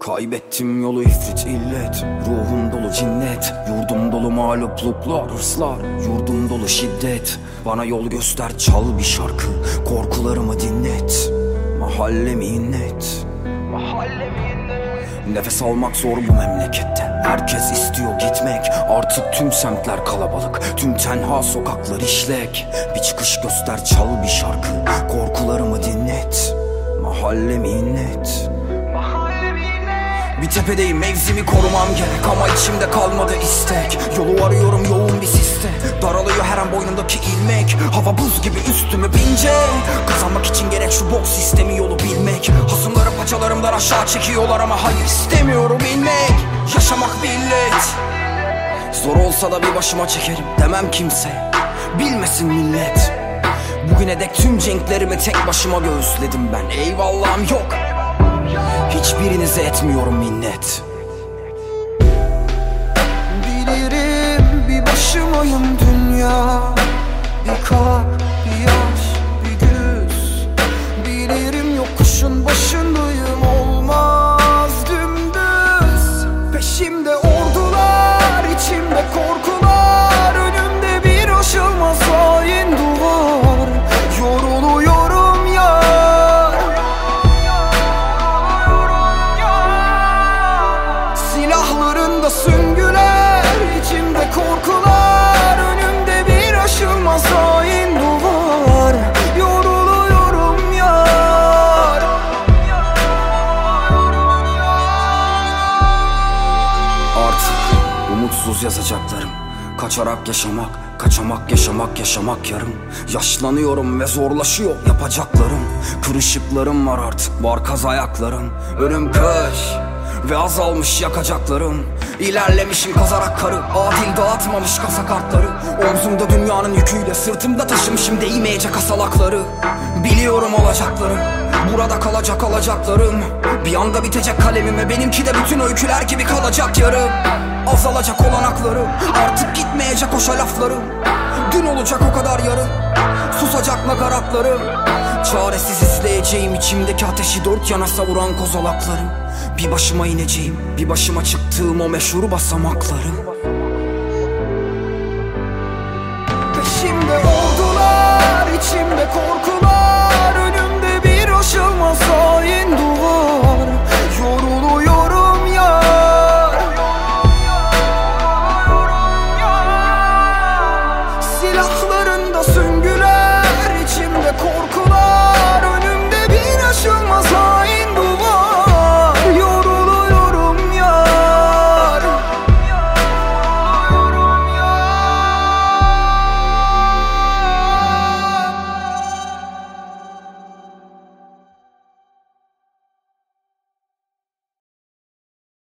Kaybettim yolu ifrit illet. Ruhum dolu cinnet. Yurdum dolu mağlupluklar hırslar. Yurdum dolu şiddet. Bana yol göster çal bir şarkı. Korkularımı dinlet. Mahallemi inlet Nefes almak zor bu memlekette Herkes istiyor gitmek. Artık tüm semtler kalabalık. Tüm tenha sokaklar işlek. Bir çıkış göster çal bir şarkı. Korkularımı tepedeyim mevzimi korumam gerek Ama içimde kalmadı istek. Yolu arıyorum yoğun bir siste. Daralıyor her an boynumdaki ilmek. Hava buz gibi üstüme bince Kazanmak için gerek şu boks sistemi yolu bilmek. Hasımları paçalarımdan aşağı çekiyorlar ama hayır istemiyorum inmek. Yaşamak bir illet Zor olsa da bir başıma çekerim demem kimse. Bilmesin millet. Bugüne dek tüm cenklerimi tek başıma göğüsledim ben. Eyvallahım yok Hiçbirinize etmiyorum minnet. Bilirim bir başımayım dünya. Bir kalp, bir yaş, bir güz Bilirim yokuşun başındayım olmaz dümdüz. Peşimde ordular, içimde korkular Silahlarında süngüler, içimde korkular Önümde bir aşılmaz hain duvar. Yoruluyorum yar. Artık umutsuz yazacaklarım Kaçarak yaşamak, kaçamak yaşamak, yaşamak yarım. Yaşlanıyorum ve zorlaşıyor yapacaklarım. Kırışıklarım var artık, var kaz ayaklarım. Ölüm kış ve azalmış yakacaklarım. İlerlemişim kazarak karı Adil dağıtmamış kasa kartları. Omzumda dünyanın yüküyle Sırtımda taşımışım değmeyecek asalakları. Biliyorum olacakları Burada kalacak alacaklarım. Bir anda bitecek kalemime Benimki de bütün öyküler gibi kalacak yarım. Azalacak olanaklarım. Artık gitmeyecek o şalaflarım Dün olacak o kadar yarın. Susacak nakaratlarım. Çaresiz izleyeceğim içimdeki ateşi dört yana savuran kozalaklarım. Bir başıma ineceğim Bir başıma çıktığım o meşhur basamakları